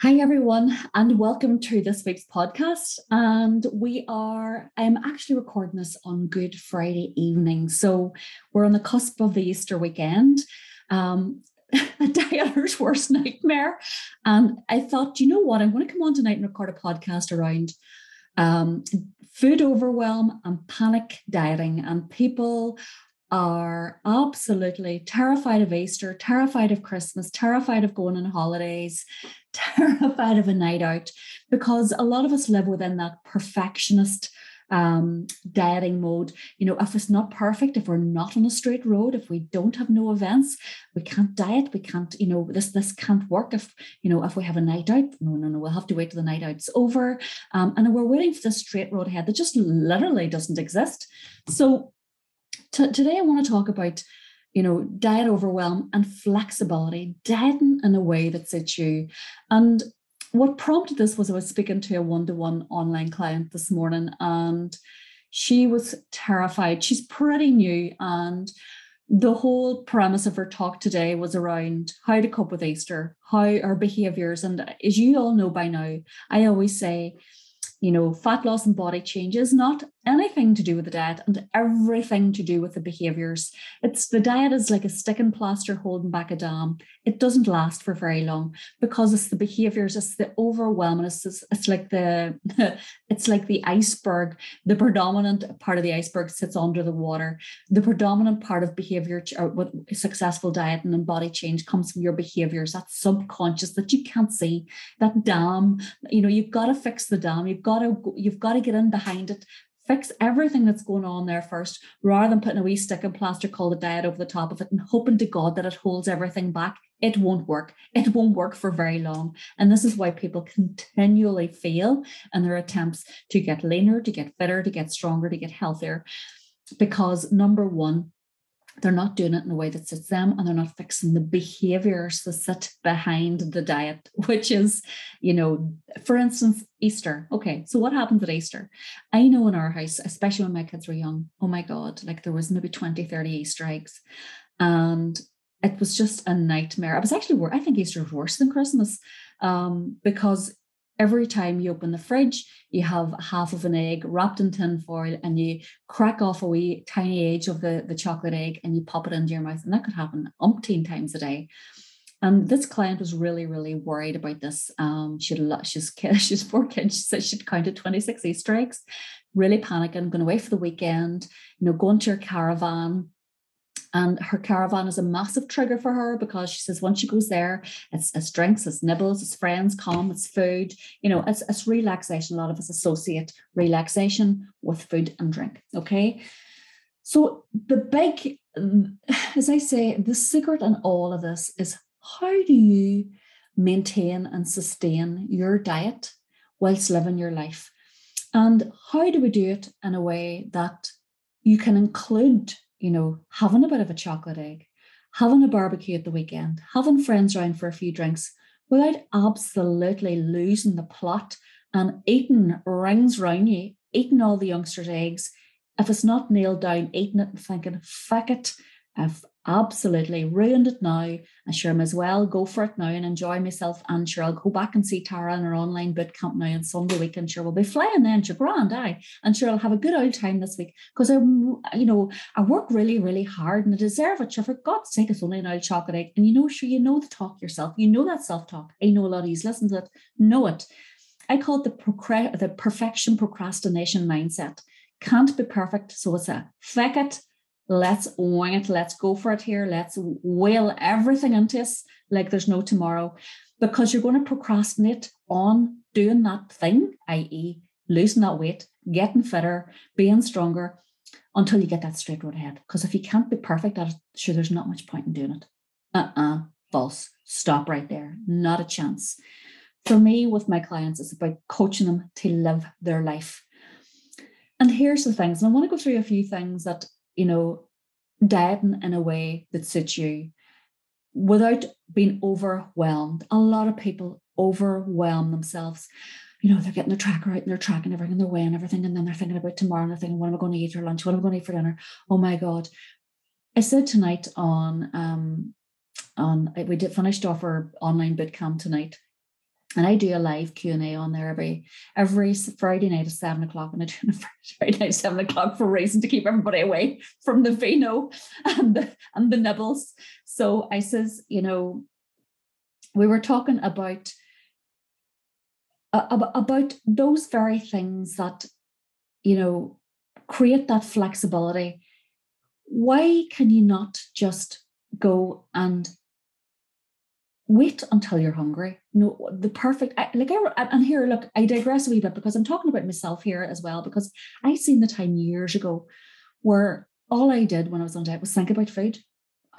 Hi, everyone, and welcome to this week's podcast. And we are, I'm actually recording this on Good Friday evening. So we're on the cusp of the Easter weekend, um, a dieter's worst nightmare. And I thought, you know what? I'm going to come on tonight and record a podcast around um, food overwhelm and panic dieting. And people are absolutely terrified of Easter, terrified of Christmas, terrified of going on holidays, terrified of a night out, because a lot of us live within that perfectionist um, dieting mode. You know, if it's not perfect, if we're not on a straight road, if we don't have no events, we can't diet. We can't, you know, this this can't work. If you know, if we have a night out, no, no, no, we'll have to wait till the night out's over. Um, and we're waiting for this straight road ahead that just literally doesn't exist. So t- today I want to talk about, you know, diet overwhelm and flexibility, dieting in a way that suits you. And what prompted this was I was speaking to a one-to-one online client this morning and she was terrified. She's pretty new and the whole premise of her talk today was around how to cope with Easter, how our behaviors. And as you all know by now, I always say you know, fat loss and body change is not anything to do with the diet and everything to do with the behaviors. It's the diet is like a stick and plaster holding back a dam. It doesn't last for very long because it's the behaviors, it's the overwhelming, it's, it's like the it's like the iceberg. The predominant part of the iceberg sits under the water. The predominant part of behavior or uh, what successful diet and body change comes from your behaviors, that subconscious that you can't see, that dam. You know, you've got to fix the dam. You've got to you've got to get in behind it fix everything that's going on there first rather than putting a wee stick and plaster called a diet over the top of it and hoping to God that it holds everything back. It won't work. It won't work for very long. And this is why people continually fail in their attempts to get leaner, to get fitter, to get stronger, to get healthier. Because number one, they're not doing it in a way that suits them and they're not fixing the behaviors that sit behind the diet which is you know for instance easter. Okay so what happens at easter? I know in our house especially when my kids were young oh my god like there was maybe 20 30 easter eggs and it was just a nightmare. I was actually i think easter was worse than christmas um, because every time you open the fridge, you have half of an egg wrapped in tin foil and you crack off a wee tiny edge of the, the chocolate egg and you pop it into your mouth. And that could happen umpteen times a day. And this client was really, really worried about this. Um, she had she's, she's four kids. She said she'd counted 26 Easter eggs, really panicking, going away for the weekend, you know, going to her caravan, and her caravan is a massive trigger for her because she says once she goes there, it's, it's drinks, it's nibbles, it's friends, calm, it's food, you know, it's, it's relaxation. A lot of us associate relaxation with food and drink. Okay. So the big, as I say, the secret in all of this is how do you maintain and sustain your diet whilst living your life? And how do we do it in a way that you can include you know, having a bit of a chocolate egg, having a barbecue at the weekend, having friends around for a few drinks without absolutely losing the plot and eating rings round you, eating all the youngsters' eggs. If it's not nailed down, eating it and thinking, fuck it, I've absolutely ruined it now. I sure may as well go for it now and enjoy myself. And sure, I'll go back and see Tara in her online boot camp now on Sunday weekend. Sure, we'll be flying then to grand, aye. And sure, I'll have a good old time this week because I, you know, I work really, really hard and I deserve it. Sure, for God's sake, it's only an old chocolate egg. And you know, sure, you know the talk yourself. You know that self talk. I know a lot of you listen to it, know it. I call it the, procre- the perfection procrastination mindset. Can't be perfect, so it's a feck it, let's wing it, let's go for it here, let's whale everything into us like there's no tomorrow, because you're going to procrastinate on doing that thing, i.e., losing that weight, getting fitter, being stronger until you get that straight road ahead. Because if you can't be perfect at it, sure, there's not much point in doing it. Uh uh-uh, uh, false. Stop right there. Not a chance. For me, with my clients, it's about coaching them to live their life. And here's the things, and I want to go through a few things that you know, dieting in a way that suits you without being overwhelmed. A lot of people overwhelm themselves. You know, they're getting their tracker out and they're tracking everything, they're weighing everything, and then they're thinking about tomorrow and they're thinking, what am I going to eat for lunch? What am I going to eat for dinner? Oh my God. I said tonight on um on we did finished off our online boot camp tonight. And I do a live Q and A on there every every Friday night at seven o'clock, and I do it Friday night seven o'clock for a reason to keep everybody away from the vino and the and the nibbles. So I says, you know, we were talking about uh, about those very things that you know create that flexibility. Why can you not just go and wait until you're hungry. Know, the perfect, like, I, and here, look, I digress a wee bit because I'm talking about myself here as well, because I seen the time years ago where all I did when I was on diet was think about food.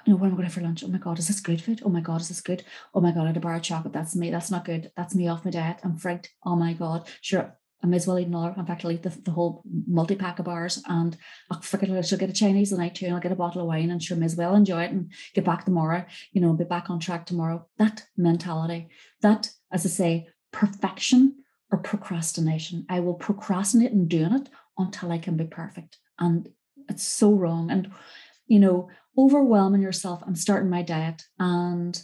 You know, what am I going to have for lunch? Oh my God, is this good food? Oh my God, is this good? Oh my God, I had a bar of chocolate. That's me. That's not good. That's me off my diet. I'm frigged. Oh my God. Sure, I may as well eat another. In fact, I'll eat the, the whole multi pack of bars and I'll forget I should get a Chinese tonight too. And I'll get a bottle of wine and sure may as well enjoy it and get back tomorrow, you know, be back on track tomorrow. That mentality, that, as I say, perfection or procrastination. I will procrastinate in doing it until I can be perfect. And it's so wrong. And, you know, overwhelming yourself. I'm starting my diet. And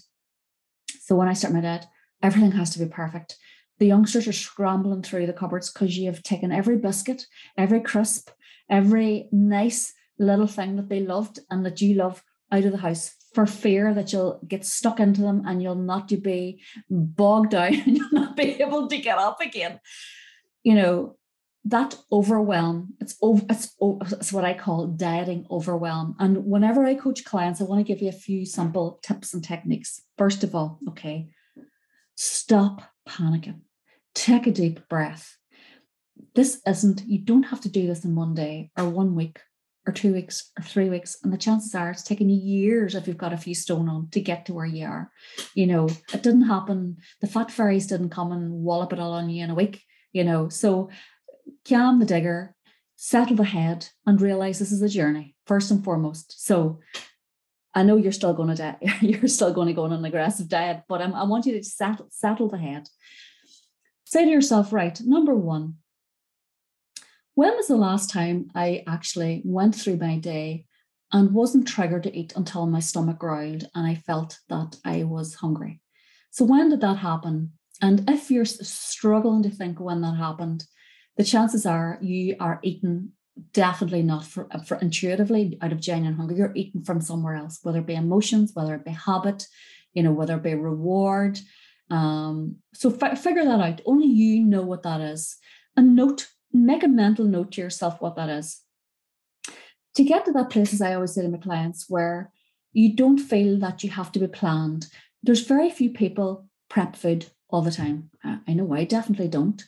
so when I start my diet, everything has to be perfect the youngsters are scrambling through the cupboards because you have taken every biscuit, every crisp, every nice little thing that they loved and that you love out of the house for fear that you'll get stuck into them and you'll not be bogged down and you'll not be able to get up again. You know, that overwhelm, it's, it's, it's what I call dieting overwhelm. And whenever I coach clients, I want to give you a few simple tips and techniques. First of all, okay, stop panicking. Take a deep breath. This isn't, you don't have to do this in one day or one week or two weeks or three weeks. And the chances are it's taken you years if you've got a few stone on to get to where you are. You know, it didn't happen. The fat fairies didn't come and wallop it all on you in a week, you know. So calm the digger, settle the head, and realize this is a journey, first and foremost. So I know you're still going to diet, you're still going to go on an aggressive diet, but I'm, I want you to settle, settle the head say to yourself, right, number one, when was the last time I actually went through my day and wasn't triggered to eat until my stomach growled and I felt that I was hungry? So, when did that happen? And if you're struggling to think when that happened, the chances are you are eating definitely not for, for intuitively out of genuine hunger. You're eating from somewhere else, whether it be emotions, whether it be habit, you know, whether it be reward, um, so fi- figure that out. Only you know what that is. And note, make a mental note to yourself what that is. To get to that place, as I always say to my clients, where you don't feel that you have to be planned. There's very few people prep food all the time. I know I definitely don't.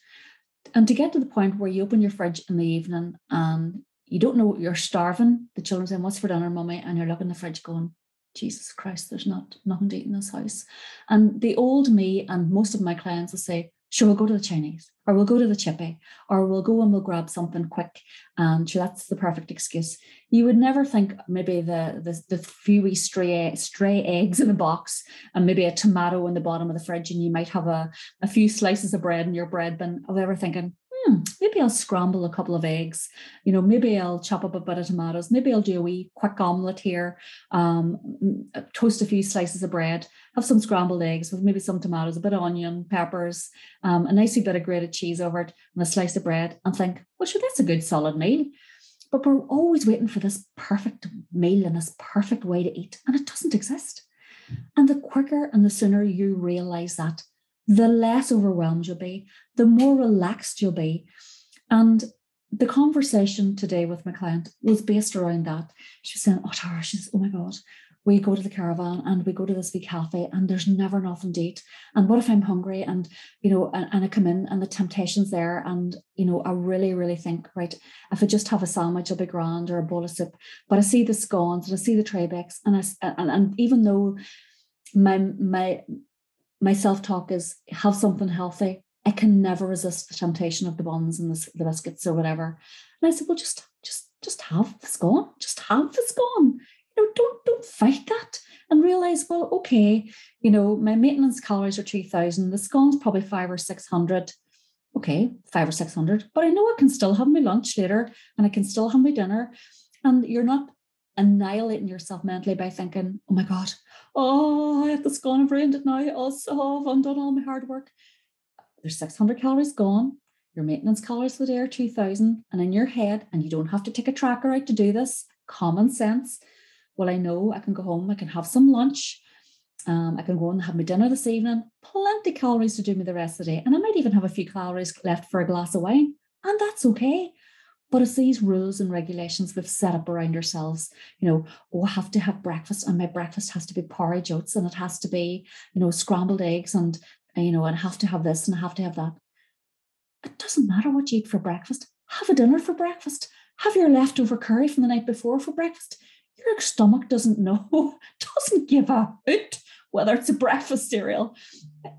And to get to the point where you open your fridge in the evening and you don't know you're starving, the children saying, What's for dinner, mummy? And you're looking in the fridge going, Jesus Christ, there's not nothing to eat in this house. And the old me and most of my clients will say, sure, we'll go to the Chinese or we'll go to the chippy or we'll go and we'll grab something quick. And sure, that's the perfect excuse. You would never think maybe the the, the few wee stray, stray eggs in a box and maybe a tomato in the bottom of the fridge and you might have a, a few slices of bread in your bread bin of ever thinking, hmm, maybe I'll scramble a couple of eggs. You know, maybe I'll chop up a bit of tomatoes. Maybe I'll do a wee quick omelette here, um, toast a few slices of bread, have some scrambled eggs with maybe some tomatoes, a bit of onion, peppers, um, a nice bit of grated cheese over it, and a slice of bread, and think, well, sure, that's a good solid meal. But we're always waiting for this perfect meal and this perfect way to eat, and it doesn't exist. And the quicker and the sooner you realize that, the less overwhelmed you'll be, the more relaxed you'll be. And the conversation today with my client was based around that. She was saying, Oh, Tara, she's, oh my God, we go to the caravan and we go to this big cafe and there's never nothing to eat. And what if I'm hungry and, you know, and, and I come in and the temptation's there and, you know, I really, really think, right, if I just have a sandwich, it'll be grand or a bowl of soup. But I see the scones and I see the tray bakes and I, and, and even though my, my, my self-talk is have something healthy. I can never resist the temptation of the buns and the, the biscuits or whatever. And I said, well, just just just have the scone. Just have the scone. You know, don't don't fight that. And realize, well, okay, you know, my maintenance calories are two thousand. The scone's probably five or six hundred. Okay, five or six hundred. But I know I can still have my lunch later, and I can still have my dinner. And you're not annihilating yourself mentally by thinking, oh my God, oh, I have this gone I've ruined it now. Oh, so I've undone all my hard work. there's 600 calories gone. Your maintenance calories for the day are 2000. And in your head, and you don't have to take a tracker out to do this, common sense. Well, I know I can go home, I can have some lunch. Um, I can go and have my dinner this evening, plenty calories to do me the rest of the day. And I might even have a few calories left for a glass of wine. And that's okay. But it's these rules and regulations we've set up around ourselves. You know, oh, I have to have breakfast, and my breakfast has to be porridge oats, and it has to be, you know, scrambled eggs, and you know, and I have to have this and I have to have that. It doesn't matter what you eat for breakfast. Have a dinner for breakfast. Have your leftover curry from the night before for breakfast. Your stomach doesn't know, doesn't give a hoot whether it's a breakfast cereal.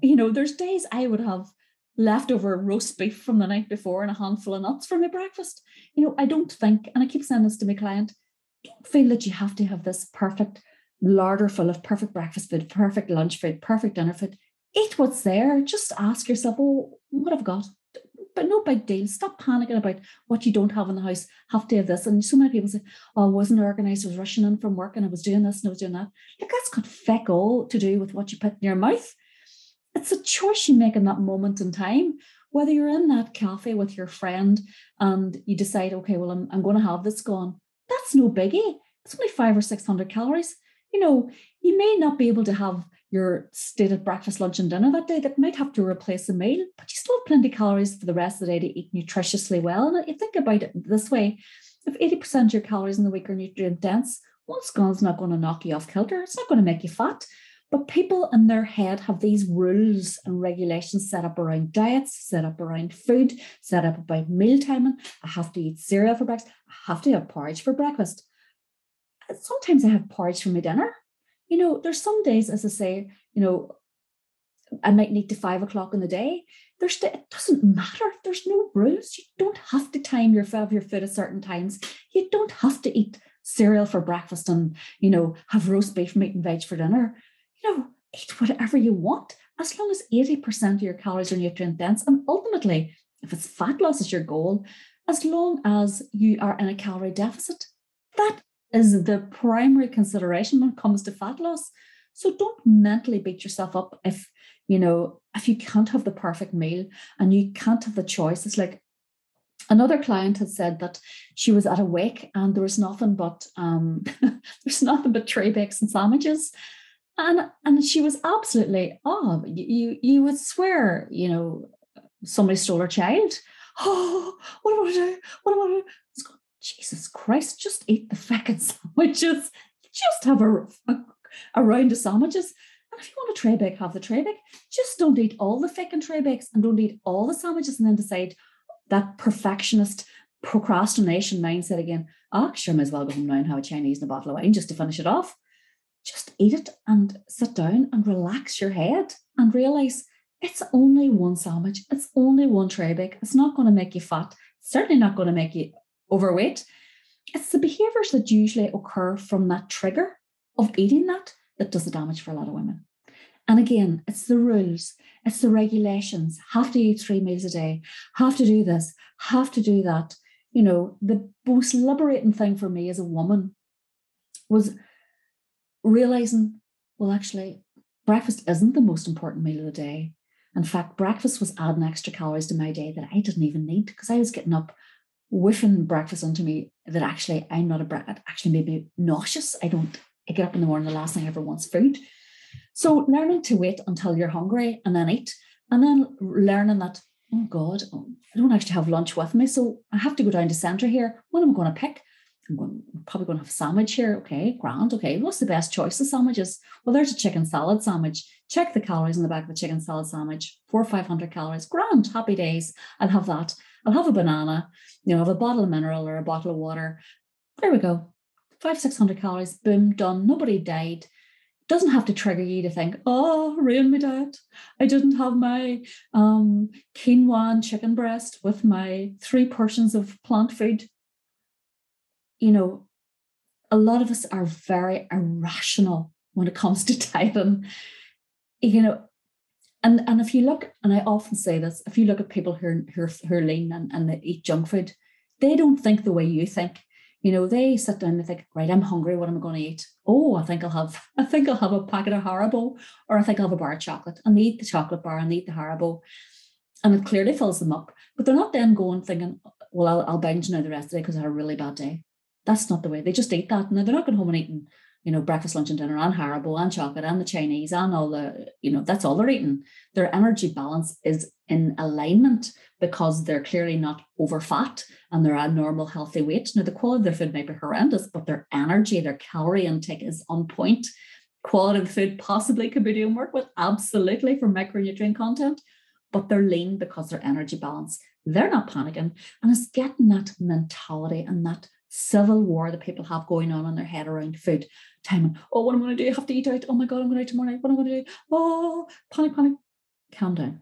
You know, there's days I would have leftover roast beef from the night before and a handful of nuts for my breakfast. You know, I don't think, and I keep saying this to my client, don't feel that you have to have this perfect larder full of perfect breakfast food, perfect lunch food, perfect dinner food. Eat what's there. Just ask yourself, oh, what have I got? But no big deal. Stop panicking about what you don't have in the house. Have to have this. And so many people say, oh, I wasn't organized. I was rushing in from work and I was doing this and I was doing that. Like that's got feck all to do with what you put in your mouth. It's a choice you make in that moment in time. Whether you're in that cafe with your friend and you decide, okay, well, I'm, I'm going to have this gone. That's no biggie. It's only five or 600 calories. You know, you may not be able to have your stated breakfast, lunch, and dinner that day that might have to replace a meal, but you still have plenty of calories for the rest of the day to eat nutritiously well. And you think about it this way if 80% of your calories in the week are nutrient dense, one's gone's not going to knock you off kilter. It's not going to make you fat. But people in their head have these rules and regulations set up around diets, set up around food, set up about meal timing. I have to eat cereal for breakfast. I have to have porridge for breakfast. Sometimes I have porridge for my dinner you know, there's some days, as I say, you know, I might need to five o'clock in the day. There's it doesn't matter. There's no rules. You don't have to time your have your food at certain times. You don't have to eat cereal for breakfast and you know have roast beef, meat and veg for dinner. You know, eat whatever you want as long as 80% of your calories are nutrient dense. And ultimately, if it's fat loss is your goal, as long as you are in a calorie deficit, that is the primary consideration when it comes to fat loss. So don't mentally beat yourself up if, you know, if you can't have the perfect meal and you can't have the choice. It's like another client had said that she was at a wake and there was nothing but um there's nothing but tray bakes and sandwiches. And and she was absolutely, oh, you you would swear, you know, somebody stole her child. Oh, what do I do? What do I do? Jesus Christ, just eat the fucking sandwiches. Just have a, a, a round of sandwiches. And if you want a tray bake, have the tray bake. Just don't eat all the fucking tray bakes and don't eat all the sandwiches and then decide that perfectionist procrastination mindset again. Oh, sure, might as well go home now and have a Chinese and a bottle of wine just to finish it off. Just eat it and sit down and relax your head and realize it's only one sandwich. It's only one tray bake. It's not going to make you fat. It's certainly not going to make you overweight. It's the behaviors that usually occur from that trigger of eating that that does the damage for a lot of women. And again, it's the rules, it's the regulations, have to eat three meals a day, have to do this, have to do that. You know, the most liberating thing for me as a woman was realizing, well, actually, breakfast isn't the most important meal of the day. In fact, breakfast was adding extra calories to my day that I didn't even need because I was getting up whiffing breakfast onto me that actually I'm not a breakfast actually made me nauseous. I don't I get up in the morning, the last thing I ever want's food. So learning to wait until you're hungry and then eat, and then learning that, oh God, I don't actually have lunch with me. So I have to go down to Centra here. What am I going to pick? I'm going, probably going to have a sandwich here. Okay, grand. Okay, what's the best choice of sandwiches? Well, there's a chicken salad sandwich. Check the calories in the back of the chicken salad sandwich. Four or 500 calories. Grand. Happy days. I'll have that. I'll have a banana, you know, have a bottle of mineral or a bottle of water. There we go. Five, 600 calories. Boom, done. Nobody died. Doesn't have to trigger you to think, oh, ruin my diet. I didn't have my um, quinoa and chicken breast with my three portions of plant food you know, a lot of us are very irrational when it comes to dieting. You know, and and if you look, and I often say this, if you look at people who are, who are, who are lean and, and they eat junk food, they don't think the way you think. You know, they sit down and they think, right, I'm hungry. What am I going to eat? Oh, I think I'll have, I think I'll have a packet of Haribo, or I think I'll have a bar of chocolate. And they eat the chocolate bar and they eat the Haribo. and it clearly fills them up. But they're not then going thinking, well, I'll, I'll binge now the rest of the day because I had a really bad day. That's not the way. They just eat that. Now they're not going home and eating, you know, breakfast, lunch, and dinner, and Haribo, and chocolate, and the Chinese, and all the, you know, that's all they're eating. Their energy balance is in alignment because they're clearly not over fat and they're at normal healthy weight. Now the quality of their food may be horrendous, but their energy, their calorie intake is on point. Quality of food possibly could be doing work with absolutely for micronutrient content, but they're lean because their energy balance. They're not panicking. And it's getting that mentality and that civil war that people have going on in their head around food. Timing, oh, what am I going to do? I have to eat out. Oh my God, I'm going to eat tomorrow night. What am I going to do? Oh, panic, panic. Calm down.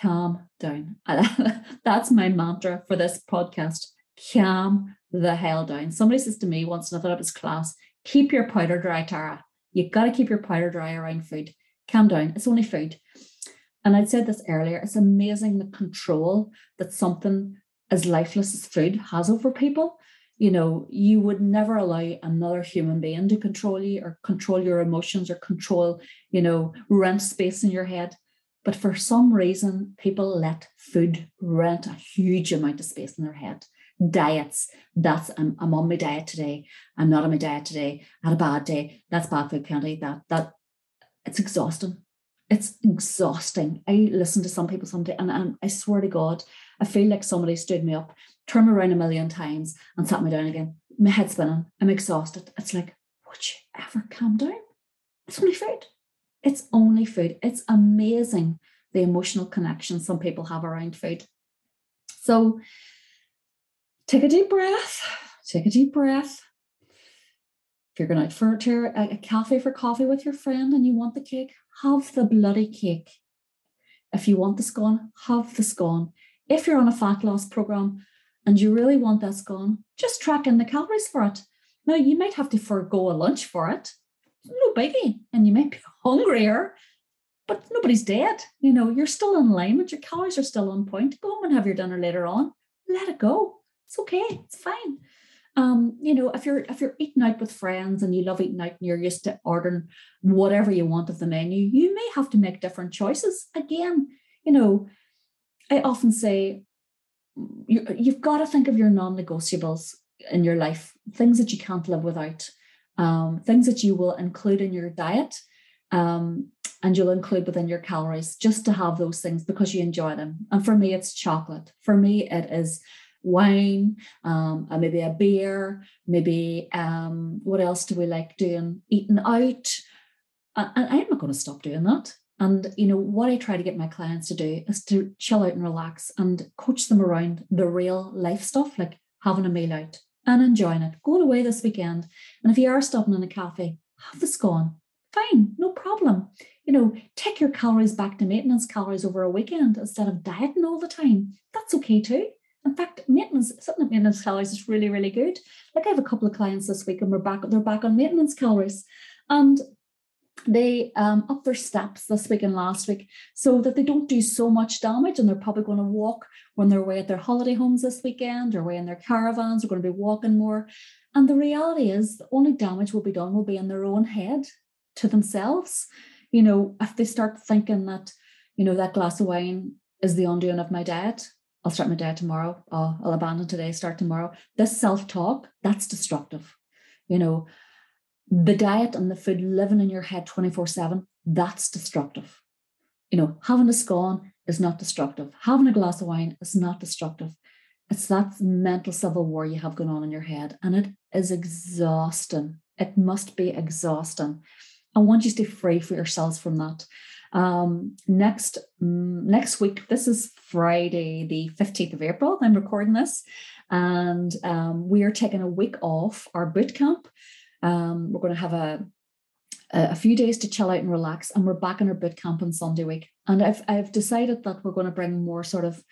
Calm down. That's my mantra for this podcast. Calm the hell down. Somebody says to me once, and I thought it was class, keep your powder dry, Tara. You've got to keep your powder dry around food. Calm down. It's only food. And I'd said this earlier, it's amazing the control that something as lifeless as food has over people. You know, you would never allow another human being to control you or control your emotions or control, you know, rent space in your head. But for some reason, people let food rent a huge amount of space in their head. Diets, that's I'm, I'm on my diet today. I'm not on my diet today. I had a bad day. That's bad food penalty. That that it's exhausting it's exhausting. I listen to some people someday, and, and I swear to God, I feel like somebody stood me up, turned me around a million times, and sat me down again. My head's spinning. I'm exhausted. It's like, would you ever calm down? It's only food. It's only food. It's amazing the emotional connection some people have around food. So take a deep breath. Take a deep breath. If you're going out for a, a cafe for coffee with your friend and you want the cake, have the bloody cake. If you want the scone, have the scone. If you're on a fat loss program and you really want that scone, just track in the calories for it. Now, you might have to forego a lunch for it. No biggie. And you might be hungrier, but nobody's dead. You know, you're still in line alignment. Your calories are still on point. Go home and have your dinner later on. Let it go. It's okay. It's fine um, you know, if you're if you're eating out with friends and you love eating out and you're used to ordering whatever you want of the menu, you may have to make different choices. Again, you know, I often say you, you've got to think of your non-negotiables in your life, things that you can't live without, um, things that you will include in your diet. Um, and you'll include within your calories just to have those things because you enjoy them. And for me, it's chocolate. For me, it is wine, um, maybe a beer, maybe um, what else do we like doing? Eating out. And, I'm not going to stop doing that. And you know what I try to get my clients to do is to chill out and relax and coach them around the real life stuff, like having a meal out and enjoying it, going away this weekend. And if you are stopping in a cafe, have the scone. Fine, no problem. You know, take your calories back to maintenance calories over a weekend instead of dieting all the time. That's okay too. In fact, maintenance, something at maintenance calories is really, really good. Like I have a couple of clients this week and we're back, they're back on maintenance calories. And they um, up their steps this week and last week so that they don't do so much damage and they're probably going to walk when they're away at their holiday homes this weekend or away in their caravans they're going to be walking more and the reality is the only damage will be done will be in their own head to themselves you know if they start thinking that you know that glass of wine is the undoing of my diet I'll start my diet tomorrow. Oh, I'll abandon today, start tomorrow. This self talk, that's destructive. You know, the diet and the food living in your head 24 7, that's destructive. You know, having a scone is not destructive. Having a glass of wine is not destructive. It's that mental civil war you have going on in your head, and it is exhausting. It must be exhausting. I want you to stay free for yourselves from that. Um, next mm, next week, this is Friday, the 15th of April. I'm recording this, and um, we are taking a week off our boot camp. Um, we're going to have a a few days to chill out and relax, and we're back in our boot camp on Sunday week. And I've I've decided that we're going to bring more sort of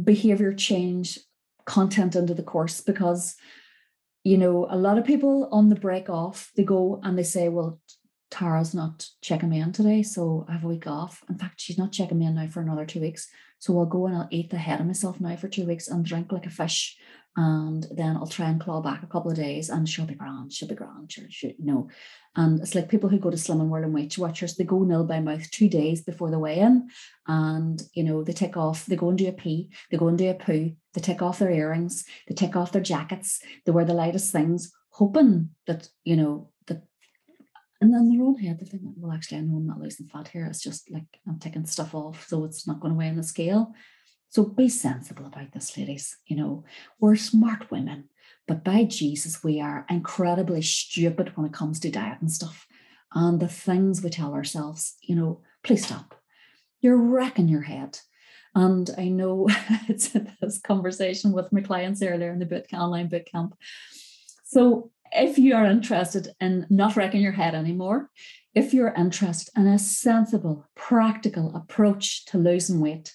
behavior change content into the course because you know a lot of people on the break off they go and they say well Tara's not checking me in today, so I have a week off. In fact, she's not checking me in now for another two weeks. So I'll go and I'll eat the head of myself now for two weeks and drink like a fish. And then I'll try and claw back a couple of days and she'll be grand, she'll be grand, she'll, she'll, you know. And it's like people who go to Slimming World and Weight Watchers, they go nil by mouth two days before the weigh-in. And, you know, they take off, they go and do a pee, they go and do a poo, they take off their earrings, they take off their jackets, they wear the lightest things, hoping that, you know, and then their own head, they think, well, actually, I know I'm not losing fat here. It's just like I'm taking stuff off, so it's not going away in the scale. So be sensible about this, ladies. You know, we're smart women, but by Jesus, we are incredibly stupid when it comes to diet and stuff. And the things we tell ourselves, you know, please stop. You're wrecking your head. And I know it's this conversation with my clients earlier in the boot online boot camp. So if you are interested in not wrecking your head anymore, if you're interested in a sensible, practical approach to losing weight,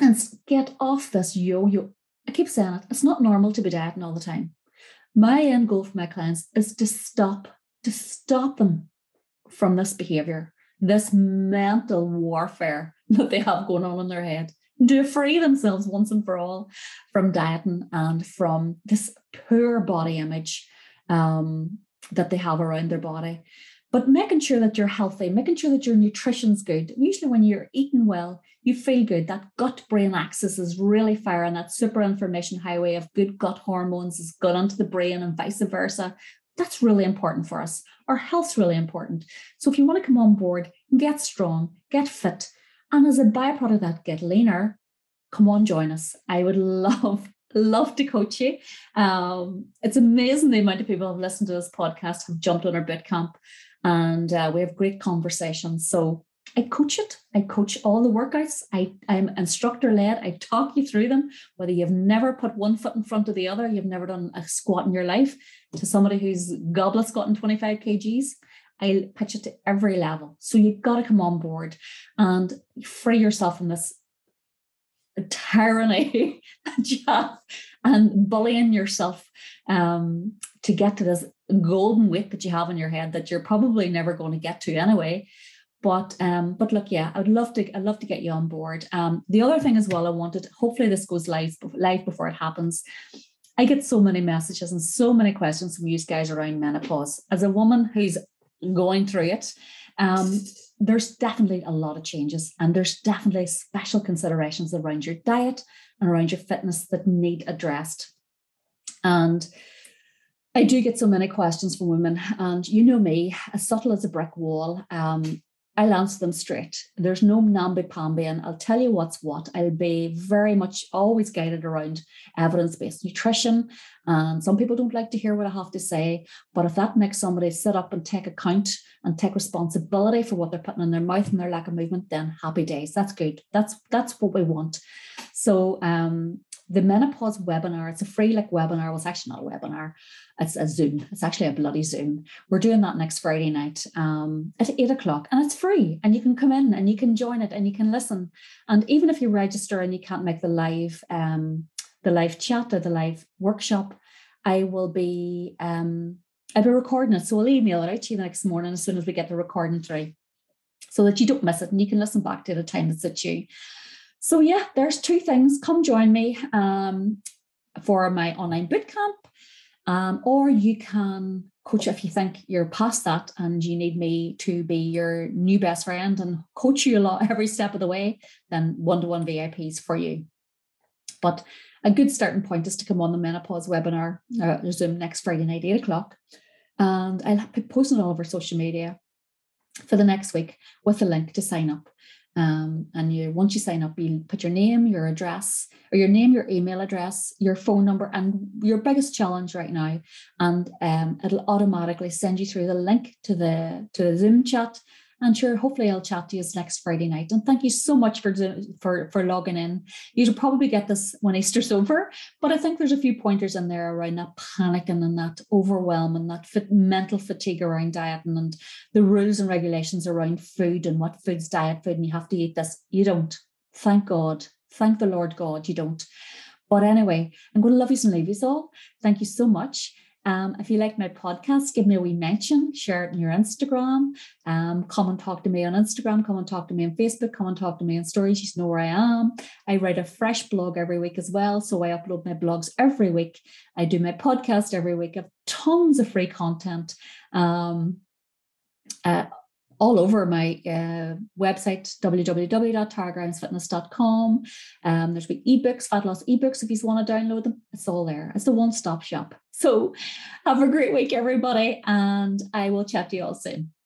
and get off this yo yo. I keep saying it, it's not normal to be dieting all the time. My end goal for my clients is to stop, to stop them from this behavior, this mental warfare that they have going on in their head to free themselves once and for all from dieting and from this poor body image um, that they have around their body. But making sure that you're healthy, making sure that your nutrition's good. Usually, when you're eating well, you feel good. That gut brain axis is really firing. That super information highway of good gut hormones is good onto the brain and vice versa. That's really important for us. Our health's really important. So, if you want to come on board, get strong, get fit, and as a byproduct of that, get leaner, come on, join us. I would love love to coach you. Um, it's amazing the amount of people who have listened to this podcast have jumped on our boot camp and uh, we have great conversations. So I coach it. I coach all the workouts. I, I'm instructor led. I talk you through them, whether you've never put one foot in front of the other, you've never done a squat in your life, to somebody who's goblet squatting 25 kgs. I pitch it to every level. So you've got to come on board and free yourself from this tyranny that you have and bullying yourself um, to get to this golden weight that you have in your head that you're probably never going to get to anyway. But um, but look, yeah, I'd love to I'd love to get you on board. Um, the other thing as well, I wanted hopefully this goes live live before it happens. I get so many messages and so many questions from you guys around menopause. As a woman who's going through it, um, there's definitely a lot of changes and there's definitely special considerations around your diet and around your fitness that need addressed. And I do get so many questions from women, and you know me, as subtle as a brick wall. Um, I'll answer them straight. There's no namby pamby, and I'll tell you what's what. I'll be very much always guided around evidence based nutrition. And some people don't like to hear what I have to say, but if that makes somebody sit up and take account and take responsibility for what they're putting in their mouth and their lack of movement, then happy days. That's good. That's that's what we want. So um, the menopause webinar, it's a free like webinar. Well, it's actually not a webinar, it's a Zoom. It's actually a bloody Zoom. We're doing that next Friday night um, at eight o'clock, and it's free. And you can come in and you can join it and you can listen. And even if you register and you can't make the live um, the live chat or the live workshop, I will be um, I'll be recording it. So I'll email it out to you the next morning as soon as we get the recording through, so that you don't miss it and you can listen back to a time that suits you. So yeah, there's two things. Come join me um, for my online bootcamp, um, or you can coach if you think you're past that and you need me to be your new best friend and coach you a lot every step of the way. Then one-to-one VIPs for you. But a good starting point is to come on the menopause webinar, uh, Zoom next Friday night, eight o'clock, and I'll be posting all over social media for the next week with a link to sign up. Um, and you once you sign up, you put your name, your address, or your name, your email address, your phone number, and your biggest challenge right now, and um, it'll automatically send you through the link to the to the Zoom chat and sure, hopefully I'll chat to you next Friday night. And thank you so much for for for logging in. You'll probably get this when Easter's over, but I think there's a few pointers in there around that panicking and that overwhelm and that fit, mental fatigue around dieting and the rules and regulations around food and what food's diet food and you have to eat this. You don't. Thank God. Thank the Lord God, you don't. But anyway, I'm going to love you and leave you all. Thank you so much. Um, if you like my podcast, give me a wee mention, share it in your Instagram. Um, come and talk to me on Instagram, come and talk to me on Facebook, come and talk to me on stories. You know where I am. I write a fresh blog every week as well. So I upload my blogs every week. I do my podcast every week. I have tons of free content. Um, uh, all over my uh, website, www.taragrimesfitness.com. Um, there's ebooks, fat loss ebooks if you want to download them. It's all there. It's the one stop shop. So have a great week, everybody, and I will chat to you all soon.